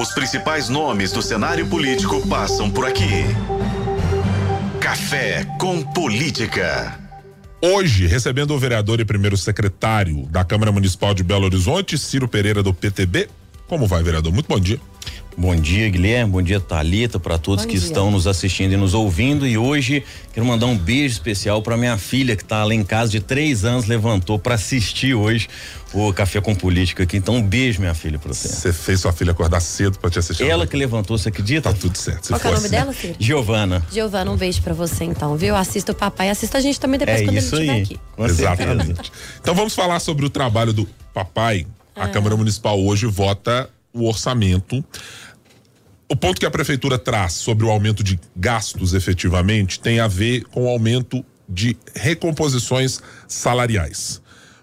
Os principais nomes do cenário político passam por aqui. Café com Política. Hoje, recebendo o vereador e primeiro secretário da Câmara Municipal de Belo Horizonte, Ciro Pereira do PTB. Como vai, vereador? Muito bom dia. Bom dia, Guilherme. Bom dia, Talita, para todos bom que dia. estão nos assistindo e nos ouvindo. E hoje quero mandar um beijo especial para minha filha que está lá em casa de três anos, levantou para assistir hoje o Café com Política aqui. Então, um beijo, minha filha, para você. Você fez sua filha acordar cedo para te assistir? Ela que levantou, você acredita? Tá tudo certo. Qual é o nome dela, filha? Giovana. Giovana, um beijo para você então, viu? Assista o papai, assista a gente também depois é quando isso ele estiver aí. aqui. Com Exatamente. então vamos falar sobre o trabalho do papai. A Ah. Câmara Municipal hoje vota o orçamento o ponto que a prefeitura traz sobre o aumento de gastos efetivamente tem a ver com o aumento de recomposições salariais.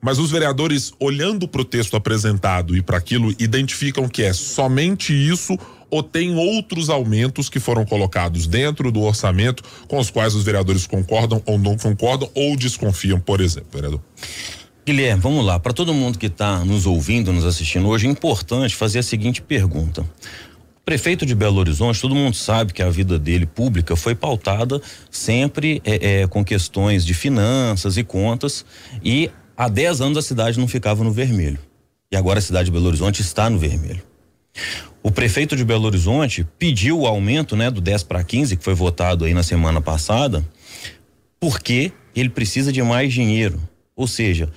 Mas os vereadores, olhando para o texto apresentado e para aquilo, identificam que é somente isso ou tem outros aumentos que foram colocados dentro do orçamento com os quais os vereadores concordam ou não concordam ou desconfiam, por exemplo, vereador. Guilherme, vamos lá. Para todo mundo que está nos ouvindo, nos assistindo hoje, é importante fazer a seguinte pergunta. Prefeito de Belo Horizonte, todo mundo sabe que a vida dele pública foi pautada sempre é, é, com questões de finanças e contas e há 10 anos a cidade não ficava no vermelho. E agora a cidade de Belo Horizonte está no vermelho. O prefeito de Belo Horizonte pediu o aumento, né, do 10 para 15 que foi votado aí na semana passada, porque ele precisa de mais dinheiro. Ou seja,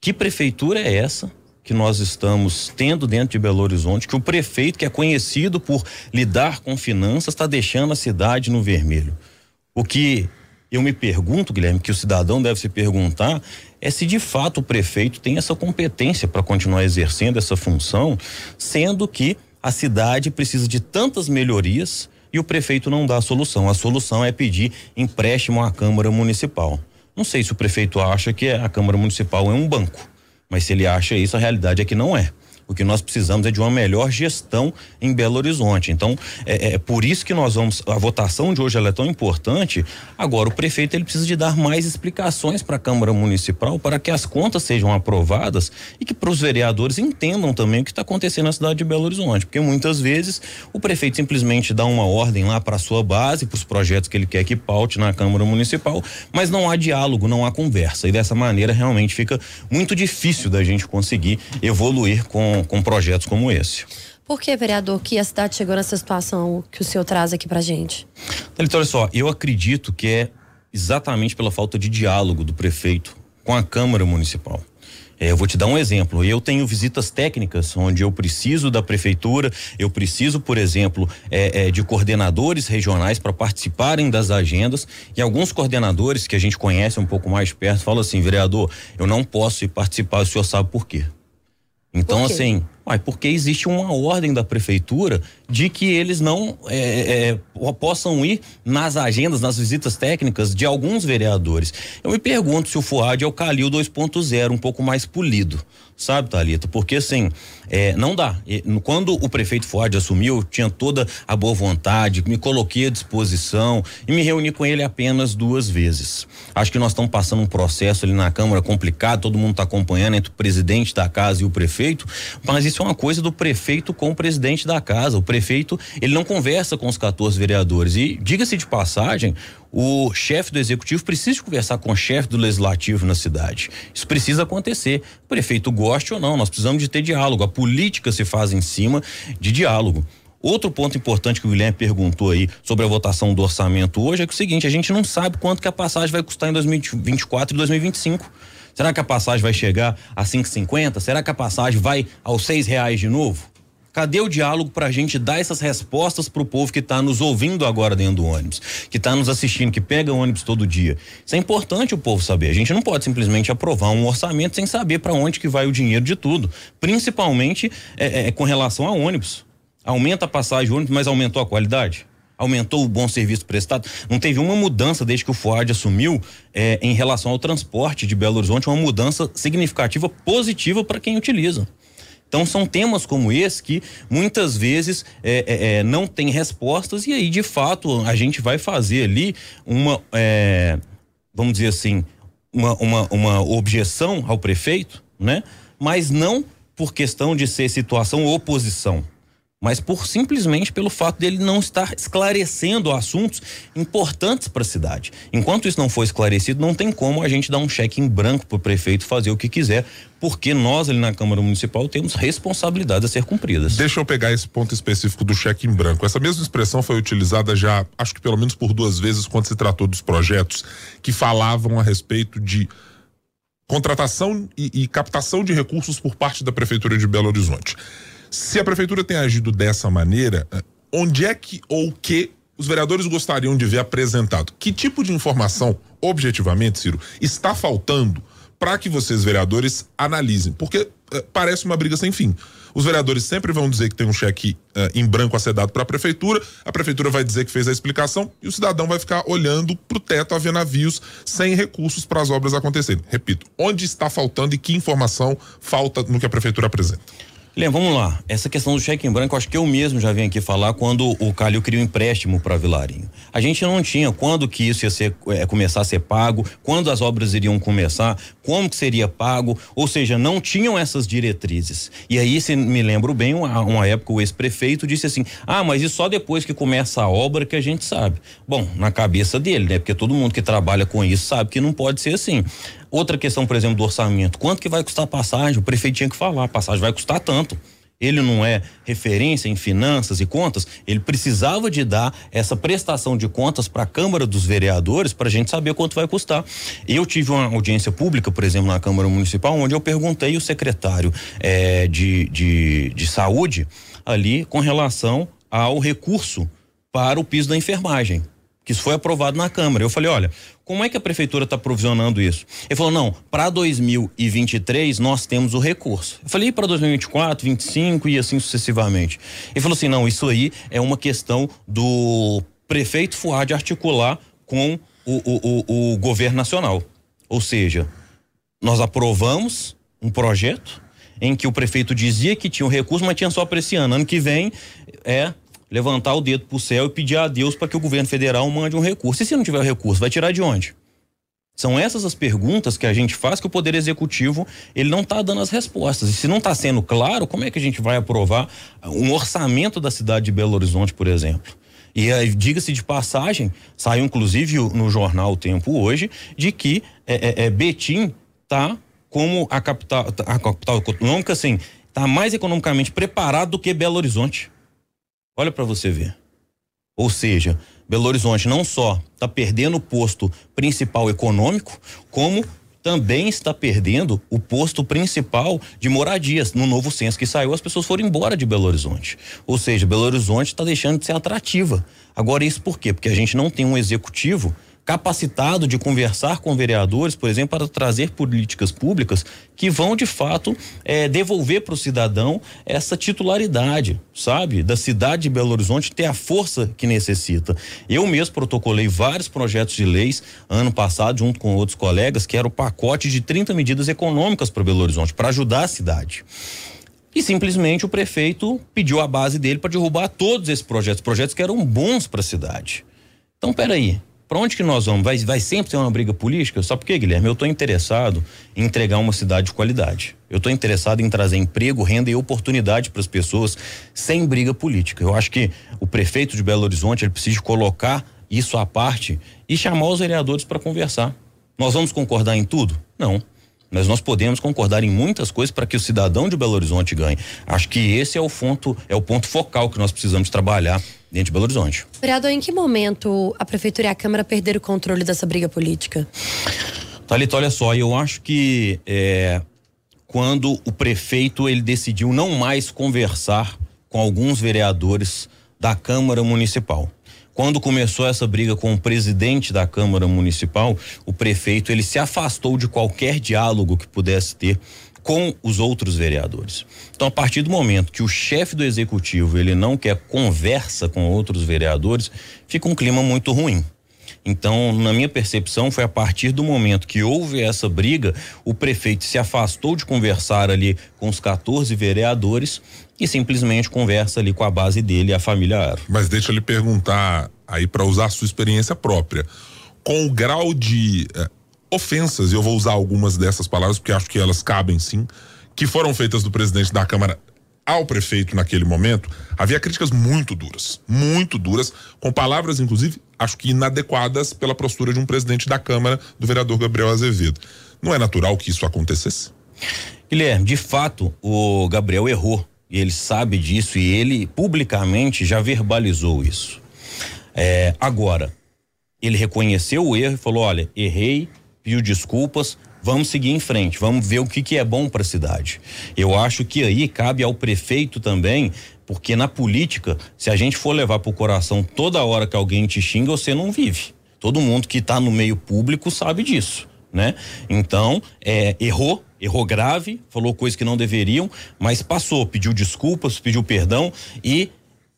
que prefeitura é essa que nós estamos tendo dentro de Belo Horizonte, que o prefeito, que é conhecido por lidar com finanças, está deixando a cidade no vermelho. O que eu me pergunto, Guilherme, que o cidadão deve se perguntar, é se de fato o prefeito tem essa competência para continuar exercendo essa função, sendo que a cidade precisa de tantas melhorias e o prefeito não dá a solução. A solução é pedir empréstimo à Câmara Municipal. Não sei se o prefeito acha que a Câmara Municipal é um banco. Mas se ele acha isso, a realidade é que não é. O que nós precisamos é de uma melhor gestão em Belo Horizonte. Então, é, é, por isso que nós vamos. A votação de hoje é tão importante. Agora, o prefeito ele precisa de dar mais explicações para a Câmara Municipal para que as contas sejam aprovadas e que para os vereadores entendam também o que está acontecendo na cidade de Belo Horizonte. Porque muitas vezes o prefeito simplesmente dá uma ordem lá para sua base, para os projetos que ele quer que paute na Câmara Municipal, mas não há diálogo, não há conversa. E dessa maneira realmente fica muito difícil da gente conseguir evoluir com com projetos como esse. Por que, vereador, que a cidade chegou nessa situação que o senhor traz aqui pra gente? Então, olha só, eu acredito que é exatamente pela falta de diálogo do prefeito com a Câmara Municipal. É, eu vou te dar um exemplo. Eu tenho visitas técnicas onde eu preciso da prefeitura, eu preciso, por exemplo, é, é, de coordenadores regionais para participarem das agendas. E alguns coordenadores que a gente conhece um pouco mais perto falam assim: vereador, eu não posso ir participar, o senhor sabe por quê? Então, assim, uai, porque existe uma ordem da prefeitura de que eles não é, é, possam ir nas agendas, nas visitas técnicas de alguns vereadores. Eu me pergunto se o FUAD é o Calil 2.0, um pouco mais polido, sabe, Thalita? Porque assim, é, não dá. Quando o prefeito Fuad assumiu, tinha toda a boa vontade, me coloquei à disposição e me reuni com ele apenas duas vezes. Acho que nós estamos passando um processo ali na Câmara complicado, todo mundo está acompanhando entre o presidente da casa e o prefeito, mas isso é uma coisa do prefeito com o presidente da casa. O prefeito, ele não conversa com os 14 vereadores. E diga-se de passagem, o chefe do executivo precisa conversar com o chefe do legislativo na cidade. Isso precisa acontecer. O prefeito goste ou não, nós precisamos de ter diálogo. A política se faz em cima de diálogo. Outro ponto importante que o Guilherme perguntou aí sobre a votação do orçamento hoje é que é o seguinte, a gente não sabe quanto que a passagem vai custar em 2024 e 2025. Será que a passagem vai chegar a 5,50? Será que a passagem vai aos seis reais de novo? Cadê o diálogo para a gente dar essas respostas para o povo que está nos ouvindo agora dentro do ônibus, que está nos assistindo, que pega ônibus todo dia? Isso é importante o povo saber. A gente não pode simplesmente aprovar um orçamento sem saber para onde que vai o dinheiro de tudo, principalmente é, é, com relação a ônibus. Aumenta a passagem de ônibus, mas aumentou a qualidade? Aumentou o bom serviço prestado? Não teve uma mudança desde que o FUAD assumiu é, em relação ao transporte de Belo Horizonte, uma mudança significativa positiva para quem utiliza. Então são temas como esse que muitas vezes é, é, é, não tem respostas e aí de fato a gente vai fazer ali uma, é, vamos dizer assim, uma, uma, uma objeção ao prefeito, né? Mas não por questão de ser situação oposição. Mas por simplesmente pelo fato dele não estar esclarecendo assuntos importantes para a cidade. Enquanto isso não for esclarecido, não tem como a gente dar um cheque em branco para o prefeito fazer o que quiser, porque nós ali na Câmara Municipal temos responsabilidades a ser cumpridas. Deixa eu pegar esse ponto específico do cheque em branco. Essa mesma expressão foi utilizada já, acho que pelo menos por duas vezes, quando se tratou dos projetos que falavam a respeito de contratação e, e captação de recursos por parte da Prefeitura de Belo Horizonte. Se a prefeitura tem agido dessa maneira, eh, onde é que ou que os vereadores gostariam de ver apresentado? Que tipo de informação, objetivamente, Ciro, está faltando para que vocês, vereadores, analisem? Porque eh, parece uma briga sem fim. Os vereadores sempre vão dizer que tem um cheque eh, em branco a ser dado para a prefeitura, a prefeitura vai dizer que fez a explicação e o cidadão vai ficar olhando para o teto a ver navios sem recursos para as obras acontecerem. Repito, onde está faltando e que informação falta no que a prefeitura apresenta? Lembra, vamos lá. Essa questão do cheque em branco, acho que eu mesmo já vim aqui falar quando o Calil queria um empréstimo para Vilarinho. A gente não tinha quando que isso ia ser, é, começar a ser pago, quando as obras iriam começar, como que seria pago, ou seja, não tinham essas diretrizes. E aí, se me lembro bem, uma, uma época o ex-prefeito disse assim: ah, mas isso só depois que começa a obra que a gente sabe. Bom, na cabeça dele, né? Porque todo mundo que trabalha com isso sabe que não pode ser assim. Outra questão, por exemplo, do orçamento. Quanto que vai custar a passagem? O prefeito tinha que falar, a passagem vai custar tanto. Ele não é referência em finanças e contas, ele precisava de dar essa prestação de contas para a Câmara dos Vereadores para a gente saber quanto vai custar. Eu tive uma audiência pública, por exemplo, na Câmara Municipal, onde eu perguntei o secretário eh, de, de, de saúde ali com relação ao recurso para o piso da enfermagem que isso foi aprovado na Câmara. Eu falei, olha, como é que a prefeitura está provisionando isso? Ele falou, não, para 2023 nós temos o recurso. Eu falei, para 2024, 2025 e assim sucessivamente. Ele falou assim, não, isso aí é uma questão do prefeito Fuad articular com o, o, o, o governo nacional. Ou seja, nós aprovamos um projeto em que o prefeito dizia que tinha o um recurso, mas tinha só para esse ano. Ano que vem é levantar o dedo pro céu e pedir a Deus para que o governo federal mande um recurso. E se não tiver recurso, vai tirar de onde? São essas as perguntas que a gente faz que o Poder Executivo ele não está dando as respostas. E se não está sendo claro, como é que a gente vai aprovar um orçamento da cidade de Belo Horizonte, por exemplo? E diga-se de passagem, saiu inclusive no jornal o Tempo hoje, de que é, é, é Betim está como a capital, a capital econômica, assim, está mais economicamente preparado do que Belo Horizonte. Olha para você ver. Ou seja, Belo Horizonte não só está perdendo o posto principal econômico, como também está perdendo o posto principal de moradias. No novo censo que saiu, as pessoas foram embora de Belo Horizonte. Ou seja, Belo Horizonte está deixando de ser atrativa. Agora, isso por quê? Porque a gente não tem um executivo capacitado de conversar com vereadores, por exemplo, para trazer políticas públicas que vão de fato é, devolver para o cidadão essa titularidade, sabe, da cidade de Belo Horizonte ter a força que necessita. Eu mesmo protocolei vários projetos de leis ano passado, junto com outros colegas, que era o pacote de 30 medidas econômicas para Belo Horizonte, para ajudar a cidade. E simplesmente o prefeito pediu a base dele para derrubar todos esses projetos, projetos que eram bons para a cidade. Então, peraí, para onde que nós vamos? Vai, vai sempre ter uma briga política? Só porque, Guilherme, eu estou interessado em entregar uma cidade de qualidade. Eu estou interessado em trazer emprego, renda e oportunidade para as pessoas sem briga política. Eu acho que o prefeito de Belo Horizonte ele precisa colocar isso à parte e chamar os vereadores para conversar. Nós vamos concordar em tudo? Não. Mas nós podemos concordar em muitas coisas para que o cidadão de Belo Horizonte ganhe. Acho que esse é o ponto, é o ponto focal que nós precisamos trabalhar dentro de Belo Horizonte. Vereador, em que momento a prefeitura e a Câmara perderam o controle dessa briga política? Thalita, olha só, eu acho que é, quando o prefeito ele decidiu não mais conversar com alguns vereadores da Câmara Municipal. Quando começou essa briga com o presidente da Câmara Municipal, o prefeito ele se afastou de qualquer diálogo que pudesse ter com os outros vereadores. Então, a partir do momento que o chefe do executivo ele não quer conversa com outros vereadores, fica um clima muito ruim. Então, na minha percepção, foi a partir do momento que houve essa briga, o prefeito se afastou de conversar ali com os 14 vereadores e simplesmente conversa ali com a base dele, a família Aro. Mas deixa eu lhe perguntar aí para usar a sua experiência própria. Com o grau de eh, ofensas, e eu vou usar algumas dessas palavras porque acho que elas cabem sim, que foram feitas do presidente da Câmara ao prefeito naquele momento, havia críticas muito duras, muito duras, com palavras, inclusive, acho que inadequadas pela postura de um presidente da Câmara, do vereador Gabriel Azevedo. Não é natural que isso acontecesse? Guilherme, de fato, o Gabriel errou. E ele sabe disso e ele publicamente já verbalizou isso. É, agora, ele reconheceu o erro e falou: olha, errei, pediu desculpas, vamos seguir em frente, vamos ver o que, que é bom para a cidade. Eu acho que aí cabe ao prefeito também, porque na política, se a gente for levar para o coração toda hora que alguém te xinga, você não vive. Todo mundo que está no meio público sabe disso, né? Então, é, errou, errou grave, falou coisas que não deveriam, mas passou, pediu desculpas, pediu perdão e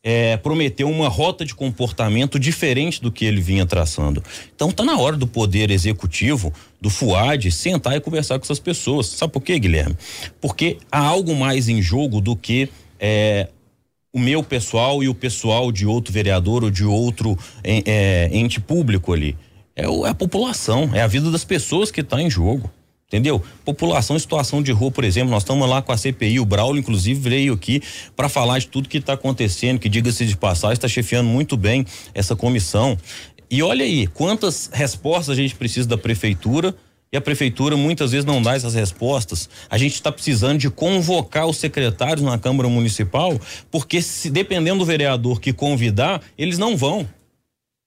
é, prometeu uma rota de comportamento diferente do que ele vinha traçando. Então tá na hora do poder executivo, do FUAD, sentar e conversar com essas pessoas. Sabe por quê, Guilherme? Porque há algo mais em jogo do que é, o meu pessoal e o pessoal de outro vereador ou de outro é, ente público ali. É, é a população, é a vida das pessoas que está em jogo entendeu? População situação de rua, por exemplo, nós estamos lá com a CPI, o Braulio inclusive veio aqui para falar de tudo que está acontecendo, que diga-se de passagem, está chefiando muito bem essa comissão. E olha aí, quantas respostas a gente precisa da prefeitura e a prefeitura muitas vezes não dá essas respostas. A gente está precisando de convocar os secretários na Câmara Municipal, porque se dependendo do vereador que convidar, eles não vão.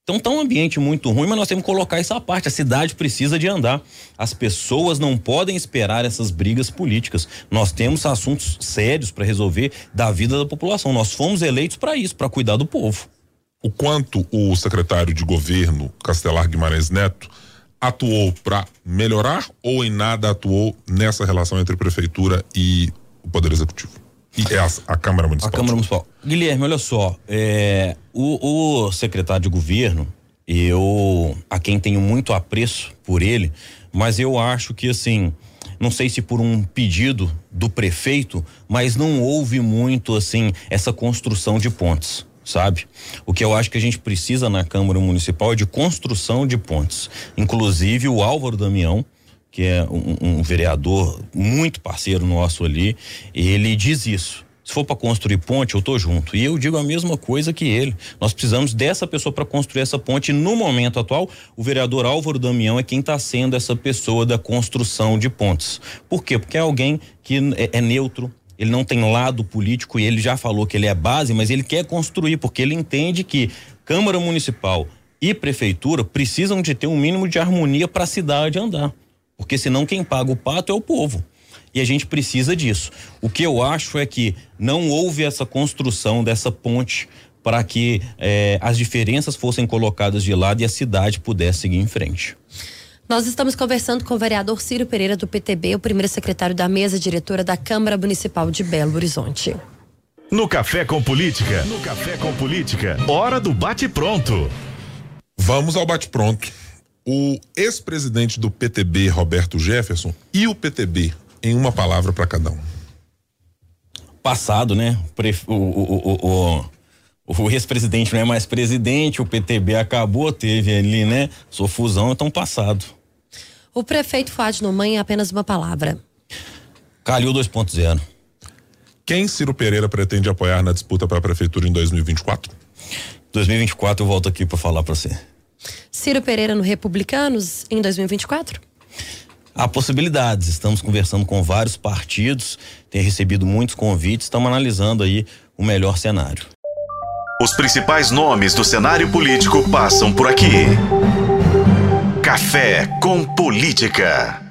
Então tá um ambiente muito ruim, mas nós temos que colocar essa parte. A cidade precisa de andar. As pessoas não podem esperar essas brigas políticas. Nós temos assuntos sérios para resolver da vida da população. Nós fomos eleitos para isso, para cuidar do povo. O quanto o secretário de governo Castelar Guimarães Neto atuou para melhorar ou em nada atuou nessa relação entre prefeitura e o poder executivo? E é a, a Câmara Municipal. A Câmara Municipal. Guilherme, olha só, é, o, o, secretário de governo, eu, a quem tenho muito apreço por ele, mas eu acho que assim, não sei se por um pedido do prefeito, mas não houve muito assim essa construção de pontes sabe? O que eu acho que a gente precisa na Câmara Municipal é de construção de pontes. Inclusive o Álvaro Damião, que é um, um vereador muito parceiro nosso ali, ele diz isso. Se for para construir ponte, eu tô junto. E eu digo a mesma coisa que ele. Nós precisamos dessa pessoa para construir essa ponte. No momento atual, o vereador Álvaro Damião é quem está sendo essa pessoa da construção de pontes. Por quê? Porque é alguém que é, é neutro, ele não tem lado político e ele já falou que ele é base, mas ele quer construir, porque ele entende que Câmara Municipal e Prefeitura precisam de ter um mínimo de harmonia para a cidade andar. Porque senão quem paga o pato é o povo. E a gente precisa disso. O que eu acho é que não houve essa construção dessa ponte para que eh, as diferenças fossem colocadas de lado e a cidade pudesse seguir em frente. Nós estamos conversando com o vereador Ciro Pereira do PTB, o primeiro secretário da mesa diretora da Câmara Municipal de Belo Horizonte. No Café com Política, no Café com Política, hora do bate pronto. Vamos ao bate pronto o ex-presidente do PTB, Roberto Jefferson, e o PTB, em uma palavra para cada um. Passado, né? O, o, o, o ex-presidente não é mais presidente, o PTB acabou, teve ali, né? Sua fusão, então passado. O prefeito Fuad Noman é apenas uma palavra. Calil 2.0. Quem Ciro Pereira pretende apoiar na disputa para a prefeitura em 2024? 2024 eu volto aqui para falar para você. Ciro Pereira no Republicanos em 2024? Há possibilidades. Estamos conversando com vários partidos, tem recebido muitos convites, estamos analisando aí o melhor cenário. Os principais nomes do cenário político passam por aqui. Café com Política.